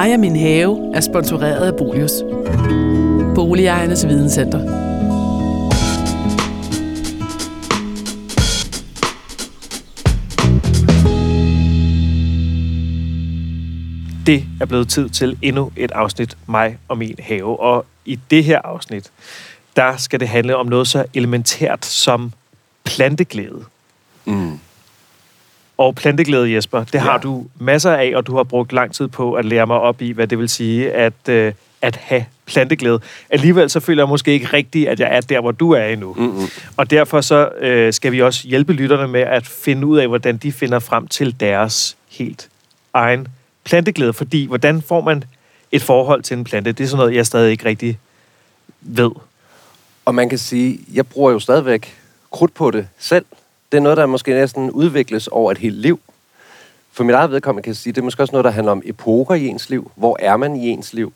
Mig og min have er sponsoreret af Bolius. Boligejernes Videnscenter. Det er blevet tid til endnu et afsnit Mig og min have. Og i det her afsnit, der skal det handle om noget så elementært som planteglæde. Mm. Og planteglæde, Jesper, det har Ja. du masser af, og du har brugt lang tid på at lære mig op i, hvad det vil sige at, øh, at have planteglæde. Alligevel så føler jeg måske ikke rigtigt, at jeg er der, hvor du er endnu. Mm-mm. Og derfor så øh, skal vi også hjælpe lytterne med at finde ud af, hvordan de finder frem til deres helt egen planteglæde. Fordi hvordan får man et forhold til en plante? Det er sådan noget, jeg stadig ikke rigtig ved. Og man kan sige, jeg bruger jo stadigvæk krudt på det selv. Det er noget, der måske næsten udvikles over et helt liv. For mit eget vedkommende kan jeg sige, det er måske også noget, der handler om epoker i ens liv. Hvor er man i ens liv?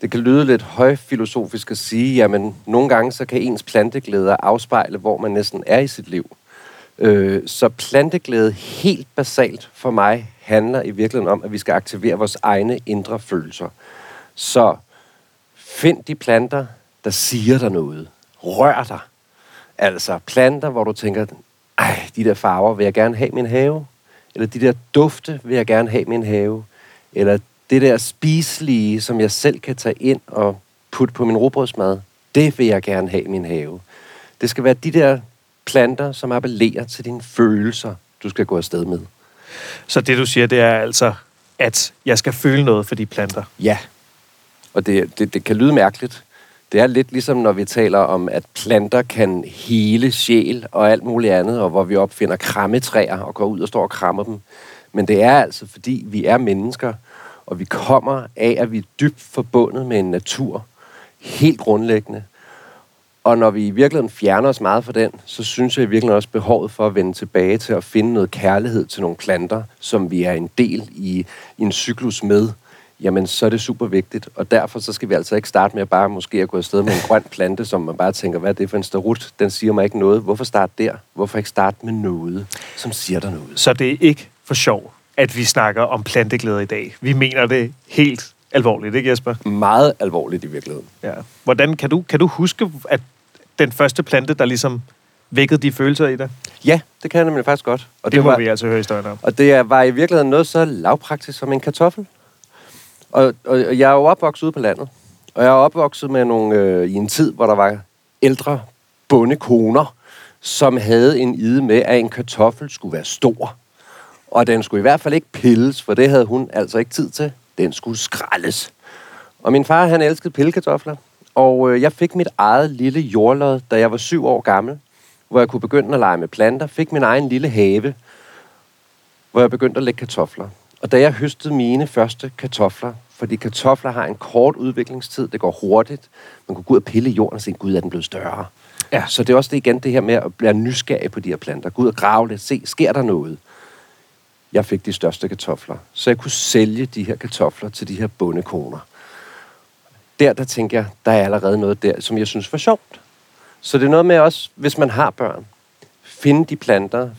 Det kan lyde lidt højfilosofisk at sige, jamen nogle gange så kan ens planteglæder afspejle, hvor man næsten er i sit liv. Øh, så planteglæde helt basalt for mig handler i virkeligheden om, at vi skal aktivere vores egne indre følelser. Så find de planter, der siger dig noget. Rør dig. Altså planter, hvor du tænker, ej, de der farver vil jeg gerne have i min have. Eller de der dufte vil jeg gerne have i min have. Eller det der spiselige, som jeg selv kan tage ind og putte på min robrødsmad, det vil jeg gerne have i min have. Det skal være de der planter, som appellerer til dine følelser, du skal gå afsted med. Så det, du siger, det er altså, at jeg skal føle noget for de planter. Ja. Og det, det, det kan lyde mærkeligt. Det er lidt ligesom, når vi taler om, at planter kan hele sjæl og alt muligt andet, og hvor vi opfinder krammetræer og går ud og står og krammer dem. Men det er altså, fordi vi er mennesker, og vi kommer af, at vi er dybt forbundet med en natur. Helt grundlæggende. Og når vi i virkeligheden fjerner os meget fra den, så synes jeg i virkeligheden også behovet for at vende tilbage til at finde noget kærlighed til nogle planter, som vi er en del i, i en cyklus med, jamen så er det super vigtigt. Og derfor så skal vi altså ikke starte med at bare måske at gå afsted med en grøn plante, som man bare tænker, hvad er det for en starut? Den siger mig ikke noget. Hvorfor starte der? Hvorfor ikke starte med noget, som siger dig noget? Så det er ikke for sjov, at vi snakker om planteglæde i dag. Vi mener det helt alvorligt, ikke Jesper? Meget alvorligt i virkeligheden. Ja. Hvordan kan du, kan du huske, at den første plante, der ligesom vækkede de følelser i dig? Ja, det kan jeg nemlig faktisk godt. Og Det, det må var, vi altså høre historien om. Og det var i virkeligheden noget så lavpraktisk som en kartoffel. Og, og, og jeg er jo opvokset ude på landet. Og jeg er opvokset med nogle, øh, i en tid, hvor der var ældre bondekoner, som havde en ide med, at en kartoffel skulle være stor. Og den skulle i hvert fald ikke pilles, for det havde hun altså ikke tid til. Den skulle skraldes. Og min far, han elskede pillekartofler. Og øh, jeg fik mit eget lille jordlod, da jeg var syv år gammel, hvor jeg kunne begynde at lege med planter. Fik min egen lille have, hvor jeg begyndte at lægge kartofler. Og da jeg høstede mine første kartofler, fordi kartofler har en kort udviklingstid, det går hurtigt, man kunne gå ud og pille jorden og se, gud, er den blevet større. Ja. Så det er også det igen, det her med at blive nysgerrig på de her planter. Gå ud og grave lidt, se, sker der noget? Jeg fik de største kartofler, så jeg kunne sælge de her kartofler til de her bondekoner. Der, der tænker jeg, der er allerede noget der, som jeg synes var sjovt. Så det er noget med også, hvis man har børn, finde de planter,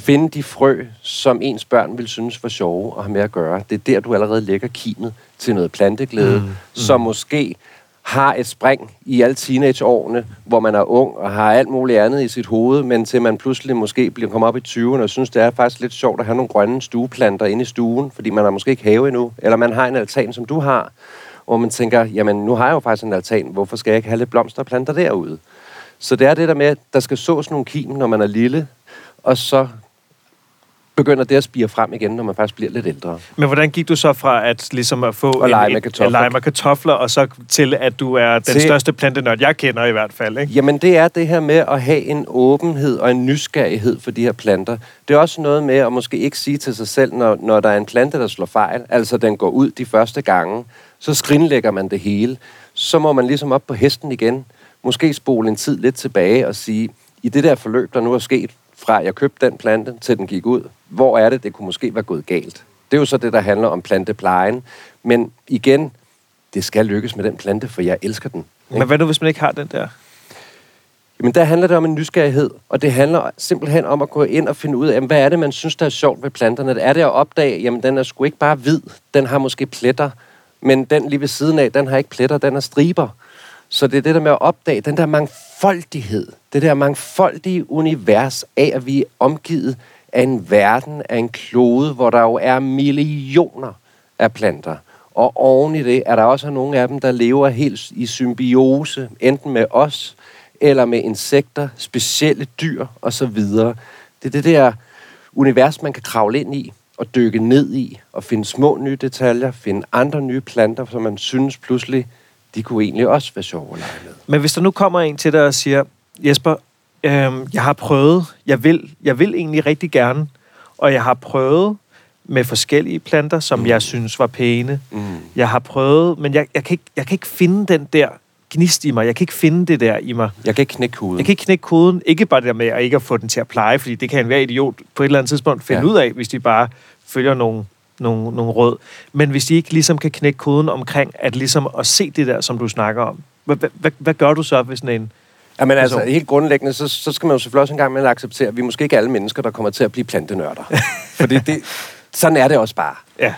finde de frø, som ens børn vil synes var sjove at have med at gøre. Det er der, du allerede lægger kimet til noget planteglæde, mm, mm. som måske har et spring i alle teenageårene, hvor man er ung og har alt muligt andet i sit hoved, men til man pludselig måske bliver kommet op i 20'erne og synes, det er faktisk lidt sjovt at have nogle grønne stueplanter inde i stuen, fordi man har måske ikke have endnu, eller man har en altan, som du har, hvor man tænker, jamen nu har jeg jo faktisk en altan, hvorfor skal jeg ikke have lidt blomster og planter derude? Så det er det der med, at der skal sås nogle kim, når man er lille, og så begynder det at spire frem igen, når man faktisk bliver lidt ældre. Men hvordan gik du så fra at, ligesom at få lege en, med et- kartofler. at lege med kartofler, og så til at du er den Til- største plantenørd, jeg kender i hvert fald, ikke? Jamen, det er det her med at have en åbenhed og en nysgerrighed for de her planter. Det er også noget med at måske ikke sige til sig selv, når, når der er en plante, der slår fejl, altså den går ud de første gange, så skrinlægger man det hele. Så må man ligesom op på hesten igen, måske spole en tid lidt tilbage og sige, i det der forløb, der nu er sket, fra jeg købte den plante, til den gik ud, hvor er det, det kunne måske være gået galt? Det er jo så det, der handler om planteplejen. Men igen, det skal lykkes med den plante, for jeg elsker den. Men hvad nu, hvis man ikke har den der? Jamen, der handler det om en nysgerrighed, og det handler simpelthen om at gå ind og finde ud af, jamen, hvad er det, man synes, der er sjovt ved planterne? Er det at opdage, jamen, den er sgu ikke bare hvid, den har måske pletter, Men den lige ved siden af, den har ikke pletter, den har striber. Så det er det der med at opdage den der mangfoldighed, det der mangfoldige univers af, at vi er omgivet af en verden, af en klode, hvor der jo er millioner af planter. Og oven i det er der også nogle af dem, der lever helt i symbiose, enten med os, eller med insekter, specielle dyr osv. Det er det der univers, man kan kravle ind i og dykke ned i, og finde små nye detaljer, finde andre nye planter, som man synes pludselig, de kunne egentlig også være sjove at lege med. Men hvis der nu kommer en til dig og siger, Jesper, øhm, jeg har prøvet, jeg vil, jeg vil egentlig rigtig gerne, og jeg har prøvet med forskellige planter, som mm. jeg synes var pæne. Mm. Jeg har prøvet, men jeg, jeg, kan ikke, jeg kan ikke finde den der gnist i mig. Jeg kan ikke finde det der i mig. Jeg kan ikke knække huden. Jeg kan ikke knække koden. Ikke bare det der med at ikke at få den til at pleje, fordi det kan en hver idiot på et eller andet tidspunkt finde ja. ud af, hvis de bare følger nogle, nogle, nogle råd. Men hvis de ikke ligesom kan knække koden omkring at ligesom at se det der, som du snakker om, hvad, hvad, hvad, gør du så, hvis sådan en... Jamen altså, person? helt grundlæggende, så, så skal man jo selvfølgelig også en gang med at acceptere, at vi er måske ikke alle mennesker, der kommer til at blive plantenørder. Fordi det, sådan er det også bare. Ja.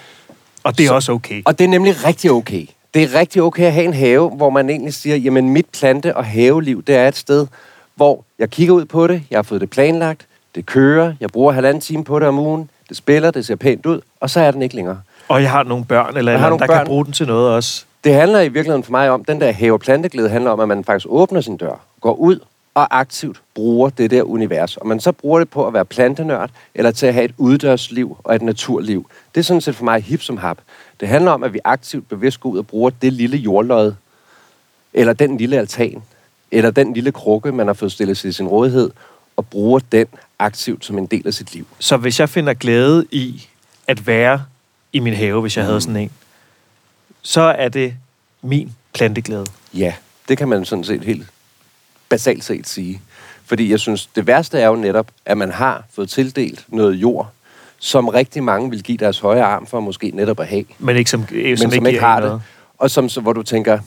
Og det er Så- også okay. Og det er nemlig rigtig okay. Det er rigtig okay at have en have, hvor man egentlig siger, jamen mit plante- og haveliv, det er et sted, hvor jeg kigger ud på det, jeg har fået det planlagt, det kører, jeg bruger halvanden time på det om ugen, det spiller, det ser pænt ud, og så er den ikke længere. Og jeg har nogle børn, eller, andet, der nogle kan børn. bruge den til noget også. Det handler i virkeligheden for mig om, den der have- planteglæde handler om, at man faktisk åbner sin dør, går ud og aktivt bruger det der univers. Og man så bruger det på at være plantenørd, eller til at have et uddørsliv og et naturliv. Det er sådan set for mig hip som hap. Det handler om, at vi aktivt bevidst går ud og bruger det lille jordlod, eller den lille altan, eller den lille krukke, man har fået stillet til sin rådighed, og bruger den aktivt som en del af sit liv. Så hvis jeg finder glæde i at være i min have, hvis jeg mm. havde sådan en, så er det min planteglæde. Ja, det kan man sådan set helt basalt set sige. Fordi jeg synes, det værste er jo netop, at man har fået tildelt noget jord, som rigtig mange vil give deres højre arm for måske netop at have, Men ikke som, øh, men som, som ikke, ikke har en det. noget. Og som, så, hvor du tænker,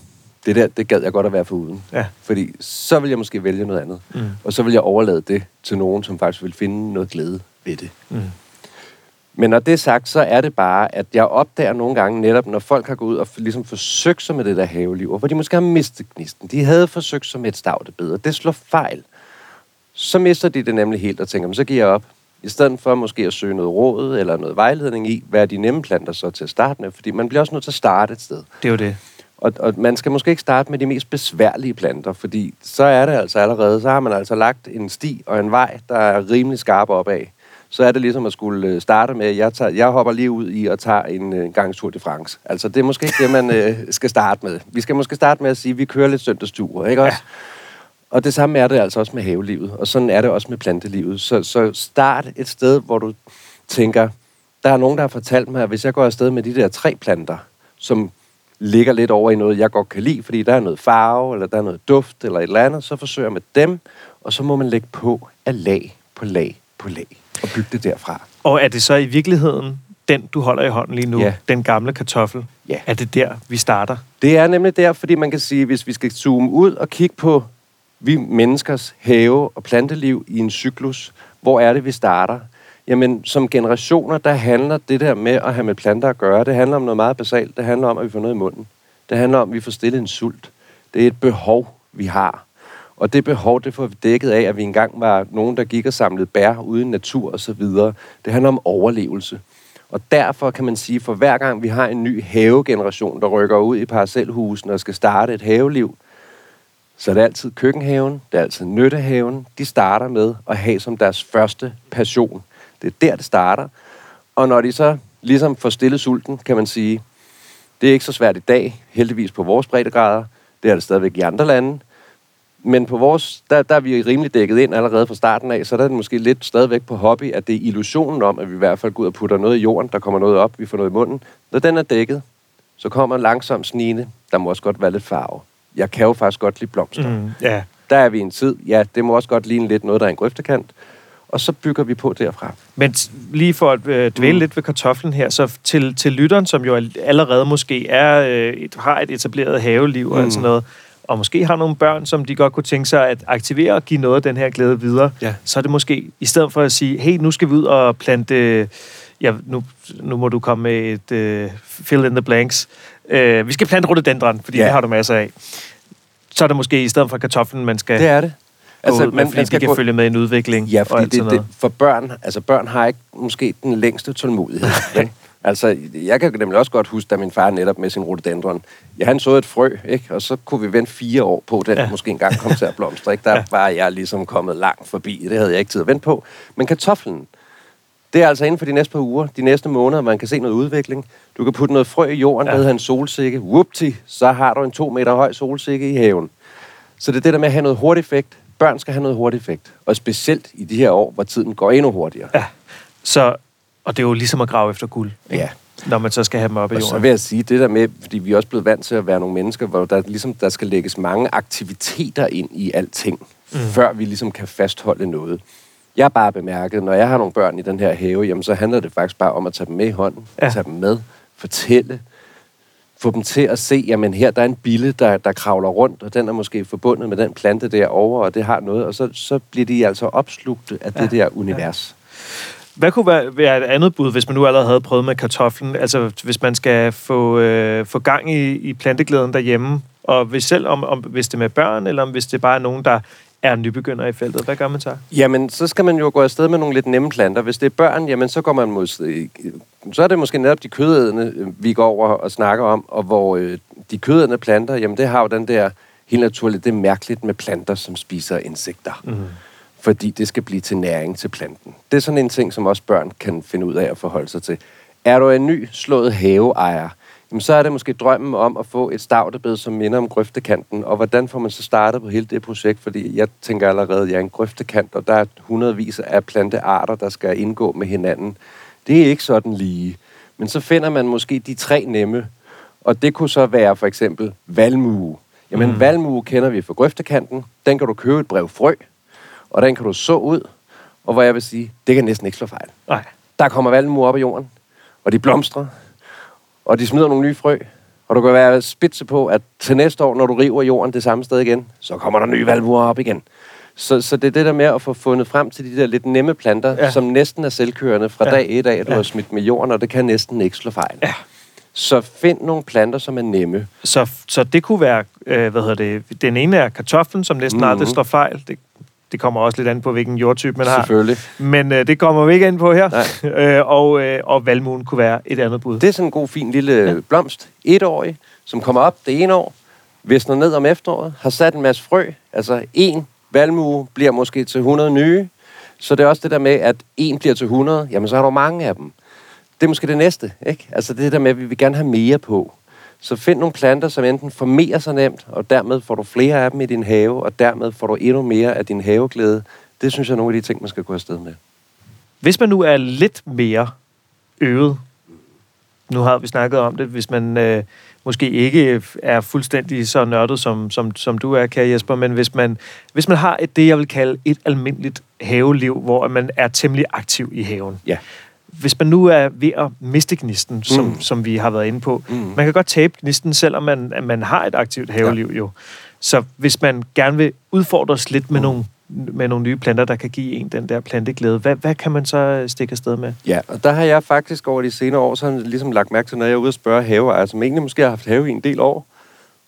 det der, det gad jeg godt at være foruden. Ja. Fordi så vil jeg måske vælge noget andet. Mm. Og så vil jeg overlade det til nogen, som faktisk vil finde noget glæde ved det. Mm. Men når det er sagt, så er det bare, at jeg opdager nogle gange netop, når folk har gået ud og ligesom forsøgt sig med det der haveliv, og hvor de måske har mistet gnisten. De havde forsøgt sig med et stavtebed, og det slår fejl. Så mister de det nemlig helt og tænker, så giver jeg op. I stedet for måske at søge noget råd eller noget vejledning i, hvad er de nemme planter så til at starte med? Fordi man bliver også nødt til at starte et sted. Det er jo det. Og, og man skal måske ikke starte med de mest besværlige planter, fordi så er det altså allerede, så har man altså lagt en sti og en vej, der er rimelig skarp opad. Så er det ligesom at skulle øh, starte med, at jeg, tager, jeg hopper lige ud i og tager en øh, gang Tour de France. Altså det er måske ikke det, man øh, skal starte med. Vi skal måske starte med at sige, at vi kører lidt søndagsture, ikke også? Og det samme er det altså også med havelivet, og sådan er det også med plantelivet. Så, så start et sted, hvor du tænker, der er nogen, der har fortalt mig, at hvis jeg går afsted med de der tre planter, som ligger lidt over i noget, jeg godt kan lide, fordi der er noget farve, eller der er noget duft, eller et eller andet, så forsøger jeg med dem, og så må man lægge på af lag på lag på lag, og bygge det derfra. Og er det så i virkeligheden den, du holder i hånden lige nu? Ja. Den gamle kartoffel? Ja. Er det der, vi starter? Det er nemlig der, fordi man kan sige, hvis vi skal zoome ud og kigge på vi menneskers have- og planteliv i en cyklus, hvor er det, vi starter? Jamen, som generationer, der handler det der med at have med planter at gøre, det handler om noget meget basalt. Det handler om, at vi får noget i munden. Det handler om, at vi får stillet en sult. Det er et behov, vi har. Og det behov, det får vi dækket af, at vi engang var nogen, der gik og samlede bær uden natur og så videre. Det handler om overlevelse. Og derfor kan man sige, for hver gang vi har en ny havegeneration, der rykker ud i parcelhusene og skal starte et haveliv, så er det altid køkkenhaven, det er altid nyttehaven. De starter med at have som deres første passion. Det er der, det starter. Og når de så ligesom får stillet sulten, kan man sige, det er ikke så svært i dag, heldigvis på vores breddegrader. Det er det stadigvæk i andre lande. Men på vores, der, der er vi rimelig dækket ind allerede fra starten af, så der er det måske lidt stadigvæk på hobby, at det er illusionen om, at vi i hvert fald går ud og putter noget i jorden, der kommer noget op, vi får noget i munden. Når den er dækket, så kommer langsomt snigende, der må også godt være lidt farve. Jeg kan jo faktisk godt lide blomster. Mm. Ja. Der er vi i en tid, ja, det må også godt ligne lidt noget, der er en grøftekant. Og så bygger vi på derfra. Men lige for at øh, dvæle Mm. lidt ved kartoflen her, så til, til lytteren, som jo allerede måske er, øh, et, har et etableret haveliv og Mm. mm. sådan noget, og måske har nogle børn, som de godt kunne tænke sig at aktivere og give noget af den her glæde videre, Ja. så er det måske, i stedet for at sige, hey, nu skal vi ud og plante ja, nu, nu må du komme med et øh, fill in the blanks. Øh, vi skal plante rhododendron, fordi Ja. det har du masser af. Så er det måske i stedet for kartoflen, man skal Det er det. altså, ud med, fordi de kan gå- følge med i en udvikling. Ja, og fordi alt det, det, for børn, altså børn har ikke måske den længste tålmodighed. altså, jeg kan nemlig også godt huske, da min far netop med sin rhododendron, ja, han så et frø, ikke? og så kunne vi vente fire år på, at den ja. Måske engang kom til at blomstre. Ikke? Der ja. var jeg ligesom kommet langt forbi, det havde jeg ikke tid at vente på. Men kartoflen, det er altså inden for de næste par uger, de næste måneder, man kan se noget udvikling. Du kan putte noget frø i jorden, ja. der hedder en solsikke. Whoopty, så har du en to meter høj solsikke i haven. Så det er det der med at have noget hurtig effekt. Børn skal have noget hurtig effekt. Og specielt i de her år, hvor tiden går endnu hurtigere. Ja. Så, og det er jo ligesom at grave efter guld, ikke? Ja. når man så skal have dem op i Og så jorden. vil jeg sige det der med, fordi vi er også blevet vant til at være nogle mennesker, hvor der ligesom der skal lægges mange aktiviteter ind i alting, mm. før vi ligesom kan fastholde noget. Jeg har bare bemærket, når jeg har nogle børn i den her have, jamen så handler det faktisk bare om at tage dem med i hånden, ja. Ja. tage dem med, fortælle, få dem til at se, jamen her der er en bille, der, der kravler rundt, og den er måske forbundet med den plante derovre, og det har noget, og så, så bliver de altså opslugt af ja. det der univers. Hvad kunne være, være et andet bud, hvis man nu allerede havde prøvet med kartoflen? Altså, hvis man skal få, øh, få gang i, i planteglæden derhjemme, og hvis selv om, om hvis det er med børn, eller om hvis det bare er nogen, der er nybegynder i feltet, hvad gør man så? Jamen, så skal man jo gå afsted med nogle lidt nemme planter. Hvis det er børn, jamen, så går man mod, så er det måske netop de kødædende, øh, vi går over og snakker om, og hvor øh, de kødædende planter, jamen, det har jo den der helt naturligt, det er mærkeligt med planter, som spiser insekter. Mm. Fordi det skal blive til næring til planten. Det er sådan en ting, som også børn kan finde ud af at forholde sig til. Er du en ny slået haveejer, jamen så er det måske drømmen om at få et stavtebed, som minder om grøftekanten. Og hvordan får man så startet på hele det projekt? Fordi jeg tænker allerede, at jeg er en grøftekant, og der er hundredvis af plantearter, der skal indgå med hinanden. Det er ikke sådan lige. Men så finder man måske de tre nemme, og det kunne så være for eksempel valmue. Jamen, mm. valmue kender vi fra grøftekanten. Den kan du købe et brev frø, og den kan du så ud. Og hvor jeg vil sige, det kan næsten ikke slå fejl. Nej. Der kommer valmue op af jorden, og de blomstrer, og de smider nogle nye frø. Og du kan være spidse på, at til næste år, når du river jorden det samme sted igen, så kommer der nye valmuer op igen. Så, så det er det der med at få fundet frem til de der lidt nemme planter, ja. Som næsten er selvkørende fra ja. Dag et af, at du ja. Har smidt med jorden, og det kan næsten ikke slå fejl. Ja. Så find nogle planter, som er nemme. Så, så det kunne være, øh, hvad hedder det, den ene er kartoflen, som næsten Mhm. mm-hmm. aldrig slår fejl. Det, det kommer også lidt an på, hvilken jordtype man har. Selvfølgelig. Men øh, det kommer vi ikke ind på her. Nej. øh, og, øh, og valmuen kunne være et andet bud. Det er sådan en god, fin lille ja. blomst. Etårig, som kommer op det ene år, visner ned om efteråret, har sat en masse frø. Altså en valmue bliver måske til 100 nye. Så det er også det der med, at en bliver til 100, jamen så har du mange af dem. Det er måske det næste, ikke? Altså det der med, at vi vil gerne have mere på. Så find nogle planter, som enten formerer sig nemt, og dermed får du flere af dem i din have, og dermed får du endnu mere af din haveglæde. Det synes jeg er nogle af de ting, man skal gå afsted med. Hvis man nu er lidt mere øvet, nu har vi snakket om det, hvis man øh, måske ikke er fuldstændig så nørdet, som, som, som du er, kære Jesper, men hvis man, hvis man har et, det, jeg vil kalde et almindeligt haveliv, hvor man er temmelig aktiv i haven. Ja. Hvis man nu er ved at miste gnisten, som, Mm. som vi har været inde på, Mm. man kan godt tabe gnisten, selvom man, man har et aktivt haveliv jo. Så hvis man gerne vil udfordres lidt med, Mm. nogle, med nogle nye planter, der kan give en den der planteglæde, hvad, hvad kan man så stikke afsted med? Ja, og der har jeg faktisk over de senere år så har jeg ligesom lagt mærke til, når jeg er ude og spørge haveejere, som egentlig måske har haft have i en del år,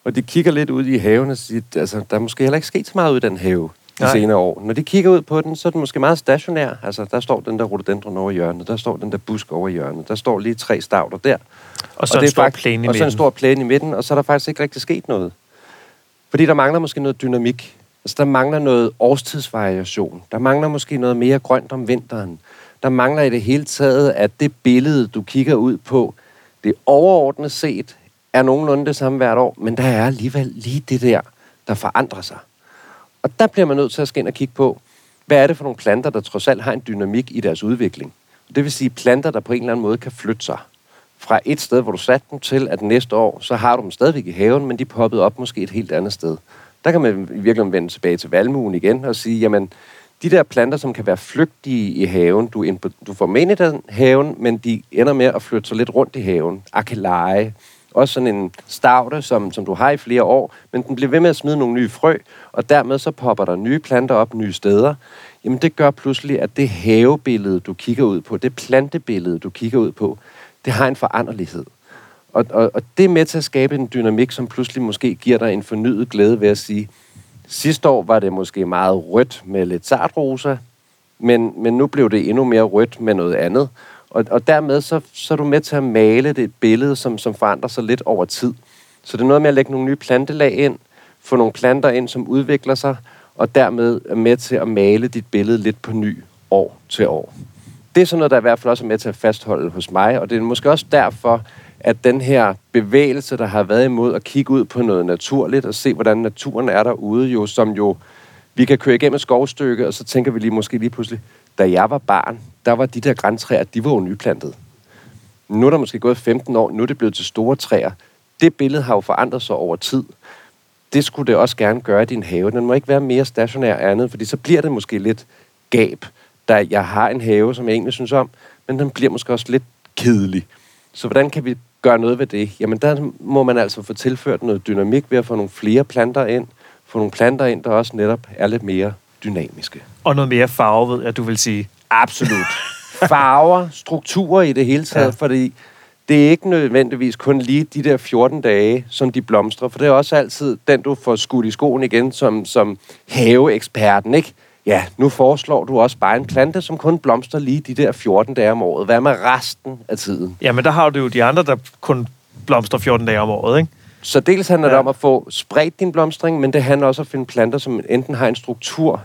og de kigger lidt ud i haven og siger, altså, der er måske heller ikke sket så meget ud i den have de Nej. senere år. Når de kigger ud på den, så er den måske meget stationær. Altså, der står den der rhododendron over hjørnet, der står den der busk over hjørnet, der står lige tre stavter der. Og så og en stor faktisk- plæne i Og så en midten. stor plæne i midten, og så er der faktisk ikke rigtig sket noget. Fordi der mangler måske noget dynamik. Altså, der mangler noget årstidsvariation. Der mangler måske noget mere grønt om vinteren. Der mangler i det hele taget, at det billede, du kigger ud på, det overordnet set er nogenlunde det samme hvert år, men der er alligevel lige det der, der forandrer sig. Og der bliver man nødt til at skal ind og kigge på, hvad er det for nogle planter, der trods alt har en dynamik i deres udvikling. Det vil sige planter, der på en eller anden måde kan flytte sig fra et sted, hvor du satte dem til, at næste år, så har du dem stadigvæk i haven, men de poppede op måske et helt andet sted. Der kan man i virkeligheden vende tilbage til valmuen igen og sige, jamen, de der planter, som kan være flygtige i haven, du, du får med ind i den haven, men de ender med at flytte sig lidt rundt i haven. Akeleje, også sådan en stavte, som, som du har i flere år, men den bliver ved med at smide nogle nye frø, og dermed så popper der nye planter op nye steder. Jamen det gør pludselig, at det havebillede, du kigger ud på, det plantebillede, du kigger ud på, det har en foranderlighed. Og, og, og det er med til at skabe en dynamik, som pludselig måske giver dig en fornyet glæde ved at sige, sidste år var det måske meget rødt med lidt sartrosa, men, men nu blev det endnu mere rødt med noget andet. Og, og dermed så, så er du med til at male det billede, som, som forandrer sig lidt over tid. Så det er noget med at lægge nogle nye plantelag ind, få nogle planter ind, som udvikler sig, og dermed er med til at male dit billede lidt på ny år til år. Det er sådan noget, der i hvert fald også er med til at fastholde hos mig, og det er måske også derfor, at den her bevægelse, der har været imod at kigge ud på noget naturligt og se, hvordan naturen er derude, jo, som jo, vi kan køre igennem et skovstykke, og så tænker vi lige måske lige pludselig, da jeg var barn, der var de der græntræer, de var jo nyplantet. Nu er der måske gået 15 år, nu er det blevet til store træer. Det billede har jo forandret sig over tid. Det skulle det også gerne gøre i din have. Den må ikke være mere stationær andet, fordi så bliver det måske lidt gab, da jeg har en have, som jeg egentlig synes om, men den bliver måske også lidt kedelig. Så hvordan kan vi gøre noget ved det? Jamen der må man altså få tilført noget dynamik ved at få nogle flere planter ind, få nogle planter ind, der også netop er lidt mere dynamiske. Og noget mere farve, ved jeg, du vil sige. Absolut. Farver, strukturer i det hele taget, ja. fordi det er ikke nødvendigvis kun lige de der 14 dage, som de blomstrer, for det er også altid den, du får skudt i skoen igen som, som haveeksperten, ikke? Ja, nu foreslår du også bare en plante, som kun blomstrer lige de der 14 dage om året. Hvad med resten af tiden? Ja, men der har du jo de andre, der kun blomstrer 14 dage om året, ikke? Så dels handler ja. det om at få spredt din blomstring, men det handler også om at finde planter, som enten har en struktur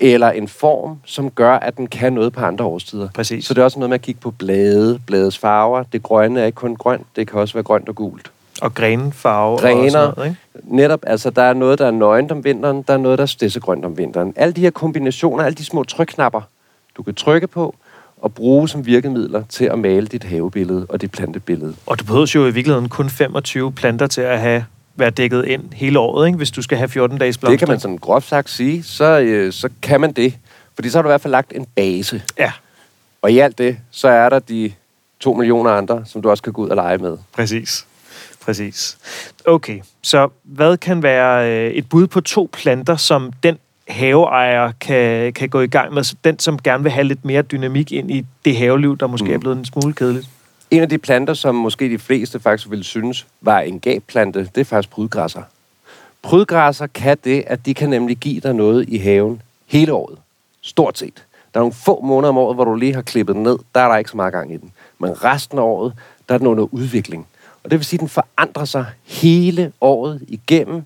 eller en form, som gør, at den kan noget på andre årstider. Præcis. Så det er også noget med at kigge på blade, bladets farver. Det grønne er ikke kun grønt, det kan også være grønt og gult. Og grenfarve Grener, og sådan noget, ikke? netop, altså der er noget, der er nøgent om vinteren, der er noget, der er stedsegrønt om vinteren. Alle de her kombinationer, alle de små trykknapper, du kan trykke på, og bruge som virkemidler til at male dit havebillede og dit plantebillede. Og du behøver jo i virkeligheden kun 25 planter til at have være dækket ind hele året, ikke? hvis du skal have 14 dages blomstring. Det kan man sådan groft sagt sige, så, øh, så kan man det. Fordi så har du i hvert fald lagt en base. Ja, Og i alt det, så er der de to millioner andre, som du også kan gå ud og lege med. præcis. Præcis. Okay, så hvad kan være øh, et bud på to planter, som den haveejer kan, kan gå i gang med? Den, som gerne vil have lidt mere dynamik ind i det haveliv, der måske mm. er blevet en smule kedeligt. En af de planter, som måske de fleste faktisk ville synes var en gabplante, det er faktisk prydgræsser. Prydgræsser kan det, at de kan nemlig give dig noget i haven hele året. Stort set. Der er nogle få måneder om året, hvor du lige har klippet den ned. Der er der ikke så meget gang i den. Men resten af året, der er den under udvikling. Og det vil sige, at den forandrer sig hele året igennem.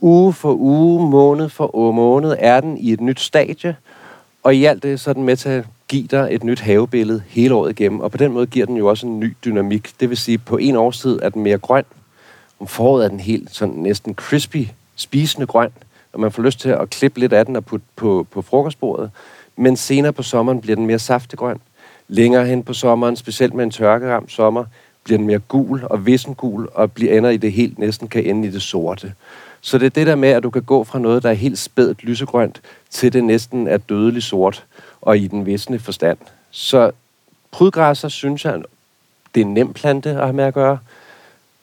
Uge for uge, måned for måned er den i et nyt stadie. Og i alt det, så er den med til give dig et nyt havebillede hele året igennem. Og på den måde giver den jo også en ny dynamik. Det vil sige, at på en årstid er den mere grøn. Om foråret er den helt sådan næsten crispy, spisende grøn. Og man får lyst til at klippe lidt af den og putte på, på frokostbordet. Men senere på sommeren bliver den mere saftegrøn. Længere hen på sommeren, specielt med en tørkeramt sommer, bliver den mere gul og vissengul og bliver ender i det helt næsten kan ende i det sorte. Så det er det der med, at du kan gå fra noget, der er helt spædt lysegrønt, til det næsten er dødelig sort og i den visne forstand. Så prydgræsser synes jeg, det er en nem plante at have med at gøre,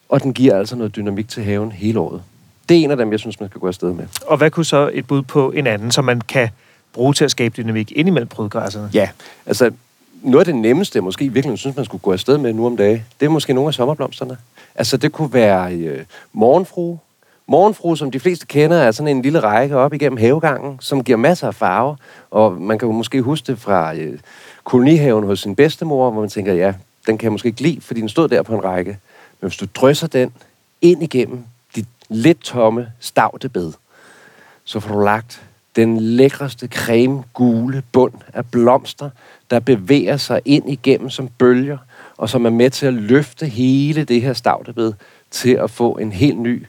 og den giver altså noget dynamik til haven hele året. Det er en af dem, jeg synes, man skal gå afsted med. Og hvad kunne så et bud på en anden, som man kan bruge til at skabe dynamik ind imellem prydgræsserne? Ja, altså noget af det nemmeste, jeg måske virkelig synes, man skulle gå afsted med nu om dagen, det er måske nogle af sommerblomsterne. Altså det kunne være øh, morgenfrue. Morgenfrue, som de fleste kender, er sådan en lille række op igennem havegangen, som giver masser af farver. Og man kan jo måske huske det fra øh, kolonihaven hos sin bedstemor, hvor man tænker, ja, den kan jeg måske ikke lide, fordi den stod der på en række. Men hvis du drysser den ind igennem dit lidt tomme stavtebed, så får du lagt den lækreste creme gule bund af blomster, der bevæger sig ind igennem som bølger, og som er med til at løfte hele det her stavtebed til at få en helt ny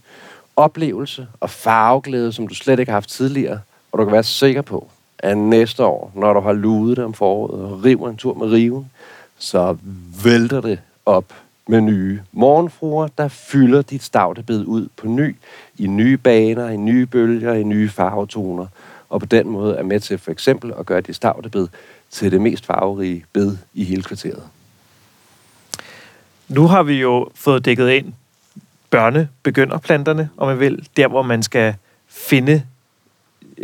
oplevelse og farveglæde, som du slet ikke har haft tidligere. Og du kan være sikker på, at næste år, når du har luet det om foråret og river en tur med riven, så vælter det op med nye morgenfruer, der fylder dit stavtebed ud på ny, i nye baner, i nye bølger, i nye farvetoner, og på den måde er med til for eksempel at gøre dit stavtebed til det mest farverige bed i hele kvarteret. Nu har vi jo fået dækket ind børnebegynderplanterne, om man vil. Der, hvor man skal finde,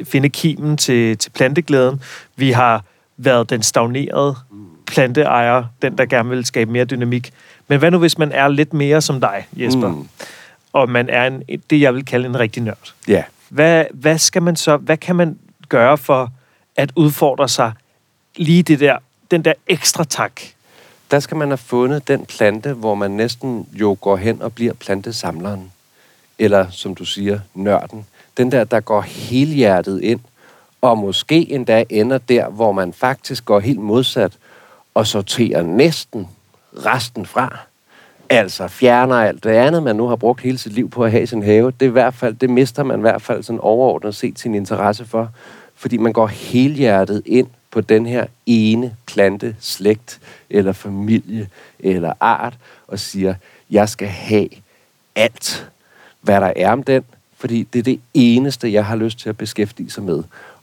finde kimen til, til planteglæden. Vi har været den stagnerede planteejer, den, der gerne vil skabe mere dynamik. Men hvad nu, hvis man er lidt mere som dig, Jesper? Mm. Og man er en, det, jeg vil kalde en rigtig nørd. Ja. Hvad, hvad skal man så, hvad kan man gøre for at udfordre sig lige det der, den der ekstra tak? Der skal man have fundet den plante, hvor man næsten jo går hen og bliver plantesamleren. Eller, som du siger, nørden. Den der, der går helhjertet ind, og måske endda ender der, hvor man faktisk går helt modsat og sorterer næsten resten fra. Altså fjerner alt det andet, man nu har brugt hele sit liv på at have i sin have. Det, er i hvert fald, det mister man i hvert fald sådan overordnet set sin interesse for. Fordi man går helhjertet ind på den her ene plante, slægt eller familie eller art og siger, jeg skal have alt, hvad der er om den, fordi det er det eneste, jeg har lyst til at beskæftige sig med.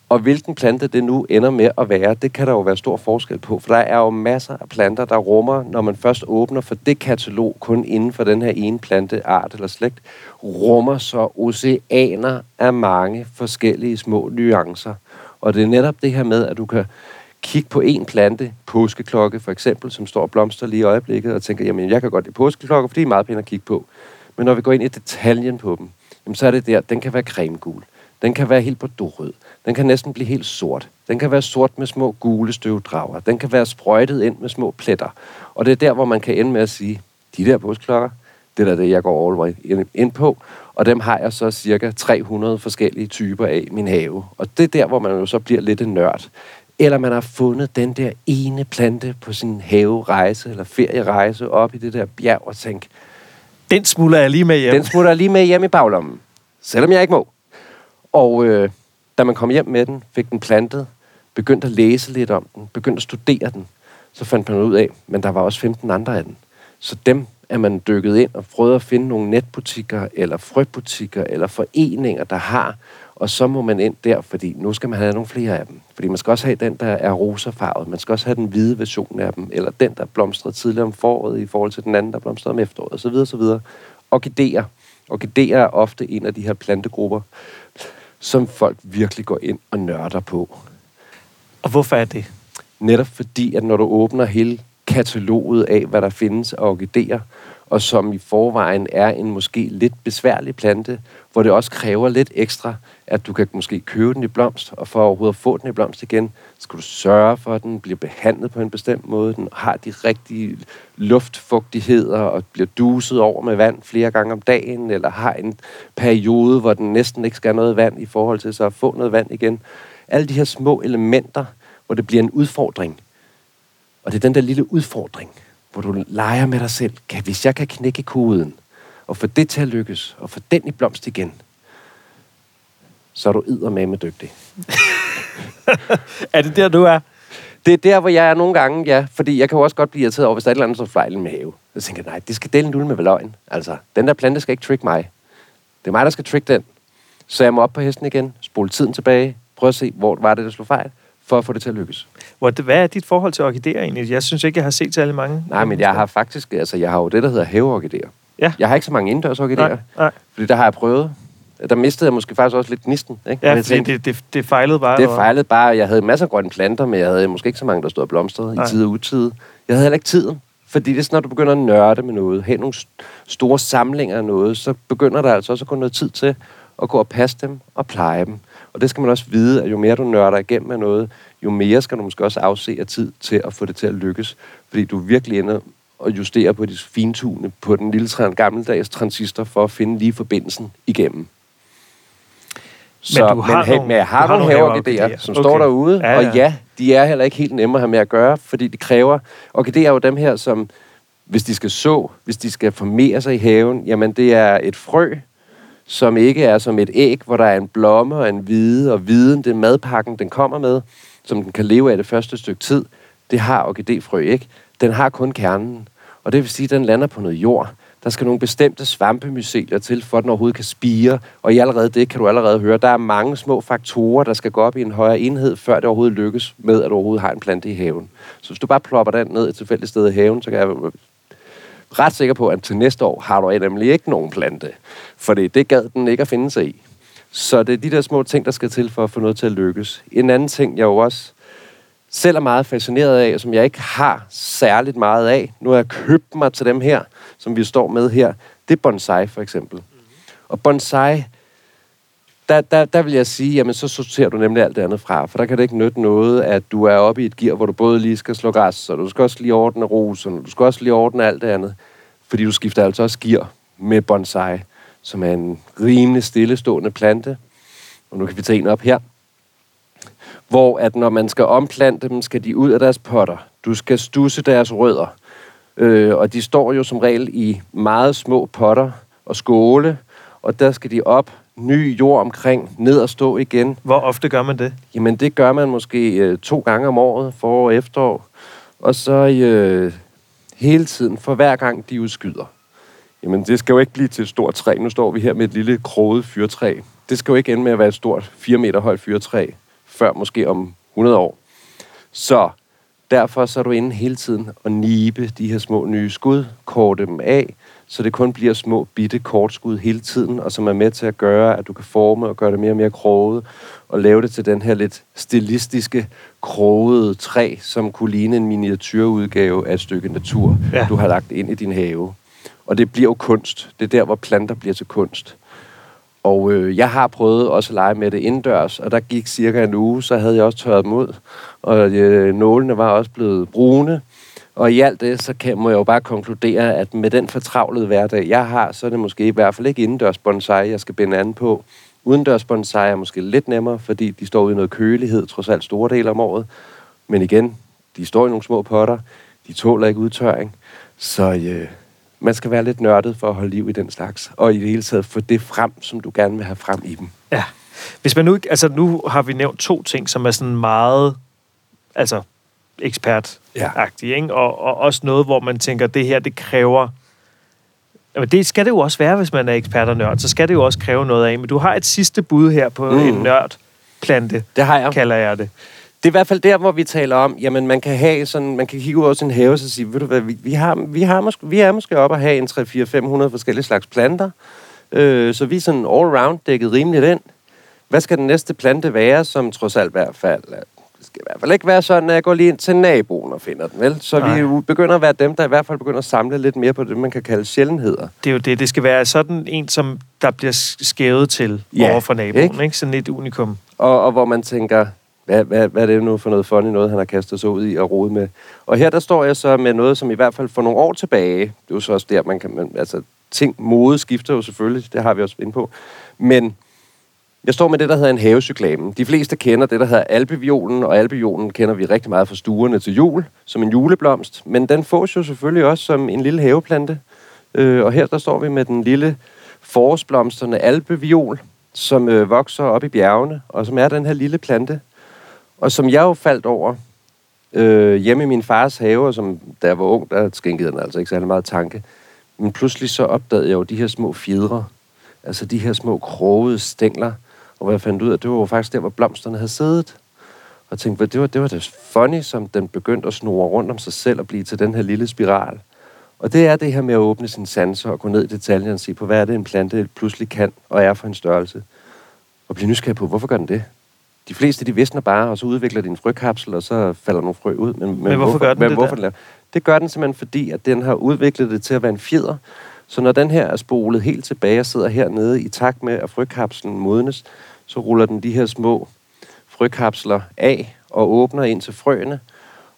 Og hvilken plante det nu ender med at være, det kan der jo være stor forskel på. For der er jo masser af planter, der rummer, når man først åbner for det katalog, kun inden for den her ene planteart eller slægt, rummer så oceaner af mange forskellige små nuancer. Og det er netop det her med, at du kan kigge på en plante, påskeklokke for eksempel, som står og blomster lige i øjeblikket, og tænker, jamen jeg kan godt lide påskeklokker, fordi de er meget pæne at kigge på. Men når vi går ind i detaljen på dem, jamen, så er det der, den kan være cremegul. Den kan være helt på dorød. Den kan næsten blive helt sort. Den kan være sort med små gule støvdrager. Den kan være sprøjtet ind med små pletter. Og det er der, hvor man kan ende med at sige, de der påskeklokker, det er det, jeg går all way ind på. Og dem har jeg så cirka 300 forskellige typer af i min have. Og det er der, hvor man jo så bliver lidt en nørd. Eller man har fundet den der ene plante på sin haverejse eller ferierejse op i det der bjerg og tænkt, Den smuldrer jeg lige med hjem. den smutter jeg lige med hjem i baglommen. Selvom jeg ikke må. Og øh, da man kom hjem med den, fik den plantet, begyndte at læse lidt om den, begyndte at studere den, så fandt man ud af, men der var også 15 andre af den. Så dem er man dykket ind og prøvet at finde nogle netbutikker, eller frøbutikker, eller foreninger, der har, og så må man ind der, fordi nu skal man have nogle flere af dem. Fordi man skal også have den, der er rosafarvet. Man skal også have den hvide version af dem, eller den, der blomstrede tidligere om foråret i forhold til den anden, der blomstrede om efteråret, osv. osv. Orkideer. Orkideer er ofte en af de her plantegrupper, som folk virkelig går ind og nørder på. Og hvorfor er det? Netop fordi, at når du åbner hele kataloget af, hvad der findes af orkideer, og som i forvejen er en måske lidt besværlig plante, hvor det også kræver lidt ekstra, at du kan måske købe den i blomst, og for overhovedet at få den i blomst igen, skal du sørge for, at den bliver behandlet på en bestemt måde, den har de rigtige luftfugtigheder, og bliver duset over med vand flere gange om dagen, eller har en periode, hvor den næsten ikke skal have noget vand i forhold til så at få noget vand igen. Alle de her små elementer, hvor det bliver en udfordring. Og det er den der lille udfordring, hvor du leger med dig selv. Kan, hvis jeg kan knække koden, og få det til at lykkes, og få den i blomst igen, så er du med dygtig. Er det der, du er? Det er der, hvor jeg er nogle gange, ja. Fordi jeg kan jo også godt blive irriteret over, hvis der er et eller andet, som fejl med have. Så tænker nej, det skal dele en med løgn. Altså, den der plante skal ikke trick mig. Det er mig, der skal trick den. Så jeg må op på hesten igen, spole tiden tilbage, prøve at se, hvor var det, der slog fejl, for at få det til at lykkes. Hvad er dit forhold til orkideer egentlig? Jeg synes ikke, jeg har set særlig mange. Nej, men jeg har faktisk, altså jeg har jo det, der hedder haveorkideer. Ja. Jeg har ikke så mange indendørsorkideer, Nej, nej. fordi der har jeg prøvet. Der mistede jeg måske faktisk også lidt gnisten. Ikke? Ja, tænkte, det, det, det fejlede bare. Det fejlede bare. Jeg havde masser af grønne planter, men jeg havde måske ikke så mange, der stod og blomstrede Nej. i tid og utid. Jeg havde heller ikke tiden. Fordi det er sådan, når du begynder at nørde med noget, have nogle st- store samlinger af noget, så begynder der altså også at gå noget tid til at gå og passe dem og pleje dem. Og det skal man også vide, at jo mere du nørder igennem med noget, jo mere skal du måske også afse af tid til at få det til at lykkes. Fordi du virkelig ender og justere på de fintune på den lille gammeldags transistor for at finde lige forbindelsen igennem. Så, du har men, nogle- men jeg har du har nogle nogle haveorkideer, haveorkideer. som Okay. står derude, Ja, og ja. ja, de er heller ikke helt nemme at have med at gøre, fordi de kræver... Orkideer er jo dem her, som hvis de skal så, hvis de skal formere sig i haven, jamen det er et frø, som ikke er som et æg, hvor der er en blomme og en hvide, og viden, det madpakken, den kommer med, som den kan leve af det første stykke tid. Det har orkidéfrø ikke. Den har kun kernen. Og det vil sige, at den lander på noget jord. Der skal nogle bestemte svampemycelier til, for at den overhovedet kan spire. Og i allerede det kan du allerede høre, der er mange små faktorer, der skal gå op i en højere enhed, før det overhovedet lykkes med, at du overhovedet har en plante i haven. Så hvis du bare plopper den ned et tilfældigt sted i haven, så kan jeg ret sikker på, at til næste år har du nemlig ikke nogen plante. For det gad den ikke at finde sig i. Så det er de der små ting, der skal til for at få noget til at lykkes. En anden ting, jeg jo også selv er meget fascineret af, som jeg ikke har særligt meget af, nu har jeg købt mig til dem her, som vi står med her, det er bonsai for eksempel. Og bonsai, der, der, der vil jeg sige, jamen så sorterer du nemlig alt det andet fra, for der kan det ikke nytte noget, at du er oppe i et gear, hvor du både lige skal slå græs, og du skal også lige ordne rosen, og du skal også lige ordne alt det andet, fordi du skifter altså også gear med bonsai, som er en rimelig stillestående plante. Og nu kan vi tage en op her hvor at når man skal omplante dem, skal de ud af deres potter. Du skal stusse deres rødder. Øh, og de står jo som regel i meget små potter og skåle, og der skal de op, ny jord omkring, ned og stå igen. Hvor ofte gør man det? Jamen, det gør man måske øh, to gange om året, forår og efterår. Og så øh, hele tiden, for hver gang de udskyder. Jamen, det skal jo ikke blive til et stort træ. Nu står vi her med et lille kroget fyrtræ. Det skal jo ikke ende med at være et stort 4 meter højt fyrtræ før måske om 100 år. Så derfor så er du inde hele tiden og nibe de her små nye skud, korte dem af, så det kun bliver små bitte kortskud hele tiden, og som er med til at gøre, at du kan forme og gøre det mere og mere kroget, og lave det til den her lidt stilistiske, krogede træ, som kunne ligne en miniatyrudgave af et stykke natur, ja. du har lagt ind i din have. Og det bliver jo kunst. Det er der, hvor planter bliver til kunst. Og øh, jeg har prøvet også at lege med det indendørs, og der gik cirka en uge, så havde jeg også tørret dem ud. Og øh, nålene var også blevet brune. Og i alt det, så kan, må jeg jo bare konkludere, at med den fortravlede hverdag, jeg har, så er det måske i hvert fald ikke indendørs bonsai, jeg skal binde an på. Udendørs bonsai er måske lidt nemmere, fordi de står i noget kølighed, trods alt store dele om året. Men igen, de står i nogle små potter, de tåler ikke udtørring. Så øh, man skal være lidt nørdet for at holde liv i den slags, og i det hele taget få det frem, som du gerne vil have frem i dem. Ja. Hvis man nu, altså nu har vi nævnt to ting, som er sådan meget, altså ekspert ja. ikke? Og, og også noget, hvor man tænker, det her, det kræver... Jamen, det skal det jo også være, hvis man er ekspert og nørd. Så skal det jo også kræve noget af. Men du har et sidste bud her på mm. en nørdplante, det har jeg. kalder jeg det det er i hvert fald der, hvor vi taler om, jamen man kan have sådan, man kan kigge ud over sin have og sige, ved du hvad, vi, vi, har, vi, har måske, vi er måske oppe at have en 3-4-500 forskellige slags planter, øh, så vi er sådan all-round dækket rimeligt ind. Hvad skal den næste plante være, som trods alt i hvert fald, det skal i hvert fald ikke være sådan, at jeg går lige ind til naboen og finder den, vel? Så Nej. vi begynder at være dem, der i hvert fald begynder at samle lidt mere på det, man kan kalde sjældenheder. Det er jo det. Det skal være sådan en, som der bliver skævet til ja, over for naboen, ikke? ikke? Sådan et unikum. Og, og hvor man tænker, hvad, hvad, hvad er det nu for noget funny noget, han har kastet sig ud i og rode med? Og her der står jeg så med noget, som i hvert fald for nogle år tilbage, det er jo så også der, man kan, man, altså ting, mode skifter jo selvfølgelig, det har vi også inde på, men jeg står med det, der hedder en havecyklamen. De fleste kender det, der hedder alpeviolen, og alpeviolen kender vi rigtig meget fra stuerne til jul, som en juleblomst, men den fås jo selvfølgelig også som en lille haveplante. Øh, og her der står vi med den lille forårsblomsterne alpeviol, som øh, vokser op i bjergene, og som er den her lille plante, og som jeg jo faldt over øh, hjemme i min fars have, og som da jeg var ung, der skænkede den altså ikke særlig meget tanke. Men pludselig så opdagede jeg jo de her små fjedre, altså de her små krogede stængler, og hvor jeg fandt ud af, at det var jo faktisk der, hvor blomsterne havde siddet. Og tænkte, det var, det var da funny, som den begyndte at snore rundt om sig selv og blive til den her lille spiral. Og det er det her med at åbne sin sanser og gå ned i detaljen og se på, hvad er det, en plante pludselig kan og er for en størrelse. Og blive nysgerrig på, hvorfor gør den det? de fleste, de visner bare, og så udvikler de en frøkapsel, og så falder nogle frø ud. Men, men, men hvorfor, hvorfor gør den men, det hvorfor den Det gør den simpelthen fordi, at den har udviklet det til at være en fjeder. Så når den her er spolet helt tilbage og sidder hernede i takt med, at frøkapslen modnes, så ruller den de her små frøkapsler af og åbner ind til frøene.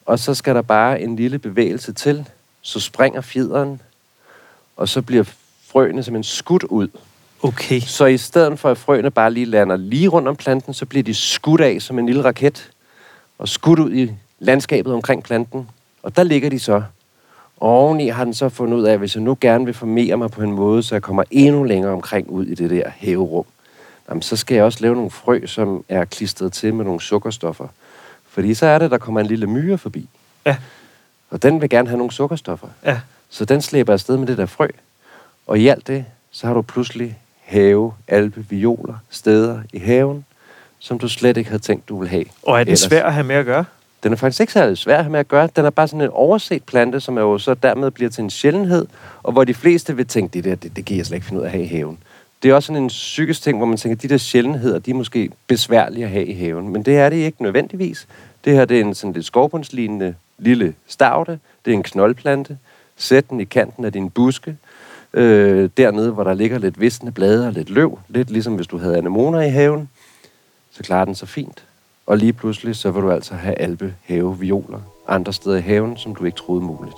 Og så skal der bare en lille bevægelse til, så springer fjederen, og så bliver frøene simpelthen skudt ud. Okay. Så i stedet for, at frøene bare lige lander lige rundt om planten, så bliver de skudt af som en lille raket, og skudt ud i landskabet omkring planten. Og der ligger de så. Oveni har den så fundet ud af, at hvis jeg nu gerne vil formere mig på en måde, så jeg kommer endnu længere omkring ud i det der haverum, jamen, så skal jeg også lave nogle frø, som er klistret til med nogle sukkerstoffer. Fordi så er det, der kommer en lille myre forbi. Ja. Og den vil gerne have nogle sukkerstoffer. Ja. Så den slæber afsted med det der frø. Og i alt det, så har du pludselig have, alpe, violer, steder i haven, som du slet ikke havde tænkt, du ville have. Og er det svært at have med at gøre? Den er faktisk ikke særlig svær at have med at gøre. Den er bare sådan en overset plante, som er jo så dermed bliver til en sjældenhed, og hvor de fleste vil tænke, det der, det, det kan jeg slet ikke finde ud af at have i haven. Det er også sådan en psykisk ting, hvor man tænker, de der sjældenheder, de er måske besværlige at have i haven. Men det er det ikke nødvendigvis. Det her det er en sådan lidt skovbundslignende lille stavte. Det er en knoldplante. Sæt den i kanten af din buske. Øh, dernede, hvor der ligger lidt visne blade og lidt løv. Lidt ligesom hvis du havde anemoner i haven. Så klarer den sig fint. Og lige pludselig, så vil du altså have alpe have violer andre steder i haven, som du ikke troede muligt.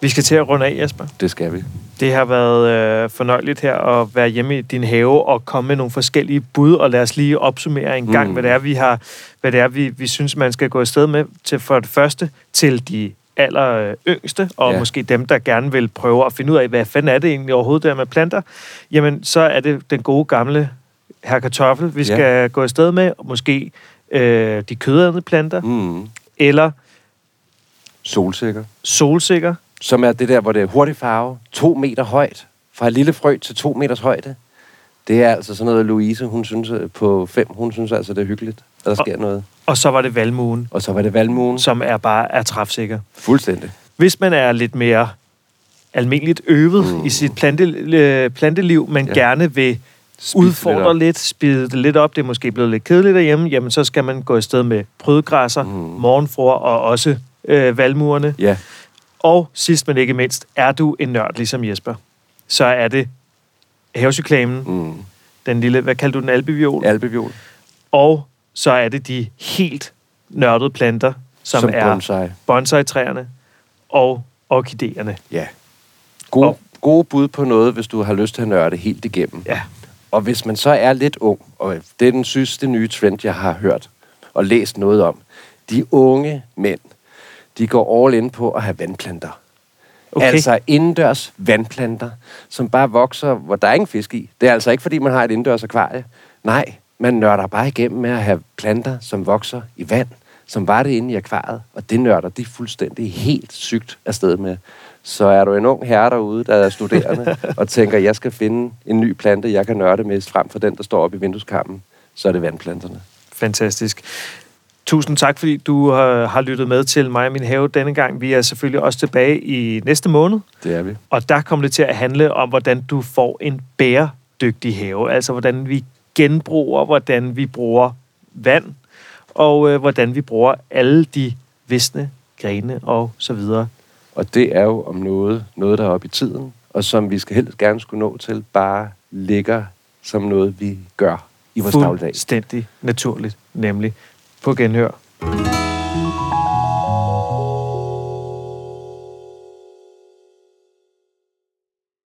Vi skal til at runde af, Jesper. Det skal vi. Det har været øh, fornøjeligt her at være hjemme i din have og komme med nogle forskellige bud, og lad os lige opsummere en gang, Mm. hvad det er, vi har, hvad det er, vi, vi synes, man skal gå afsted med til for det første til de aller yngste, og Ja. måske dem, der gerne vil prøve at finde ud af, hvad fanden er det egentlig overhovedet der med planter, jamen så er det den gode gamle her kartoffel, vi Ja. skal gå afsted med, og måske øh, de kødædende planter, Mm. eller Solsikker. solsikker, Som er det der, hvor det er hurtig farve. To meter højt. Fra et lille frø til to meters højde. Det er altså sådan noget, Louise, hun synes øh, på fem, hun synes altså, det er hyggeligt, at der sker noget. og så var det valmuen, Og så var det valmuen. som er bare er træfsikker. Fuldstændig. Hvis man er lidt mere almindeligt øvet Mm. i sit plante, øh, planteliv, men Ja. gerne vil udfordre op. lidt, spide det lidt op, det er måske blevet lidt kedeligt derhjemme, jamen så skal man gå afsted med prydgræsser, mm. morgenfruer og også øh, valmuerne. Ja, Og sidst men ikke mindst, er du en nørd ligesom Jesper, så er det havecyklamen, mm. den lille, hvad kalder du den, albeviol, albeviol. og så er det de helt nørdede planter, som, Som som er bonsai. bonsai-træerne og orkideerne. Ja. Gode, Og- gode bud på noget, hvis du har lyst til at nørde helt igennem. Ja. Og hvis man så er lidt ung, og det er den sidste nye trend, jeg har hørt og læst noget om. De unge mænd, de går all in på at have vandplanter. Okay. Altså indendørs vandplanter, som bare vokser, hvor der er ingen fisk i. Det er altså ikke, fordi man har et indendørs akvarie. Nej, man nørder bare igennem med at have planter, som vokser i vand, som var det inde i akvariet. Og det nørder de fuldstændig helt sygt afsted med. Så er du en ung herre derude, der er studerende, og tænker, jeg skal finde en ny plante, jeg kan nørde med, frem for den, der står oppe i vindueskarmen, så er det vandplanterne. Fantastisk. Tusind tak, fordi du har, har lyttet med til mig og min have denne gang. Vi er selvfølgelig også tilbage i næste måned, Det er vi. og der kommer det til at handle om, hvordan du får en bæredygtig have. Altså, hvordan vi genbruger, hvordan vi bruger vand, og øh, hvordan vi bruger alle de visne grene og så videre. Og det er jo om noget, noget der er oppe i tiden, og som vi skal helst gerne skulle nå til, bare ligger som noget, vi gør i vores dagligdag. Fuldstændig naturligt, nemlig på genhør.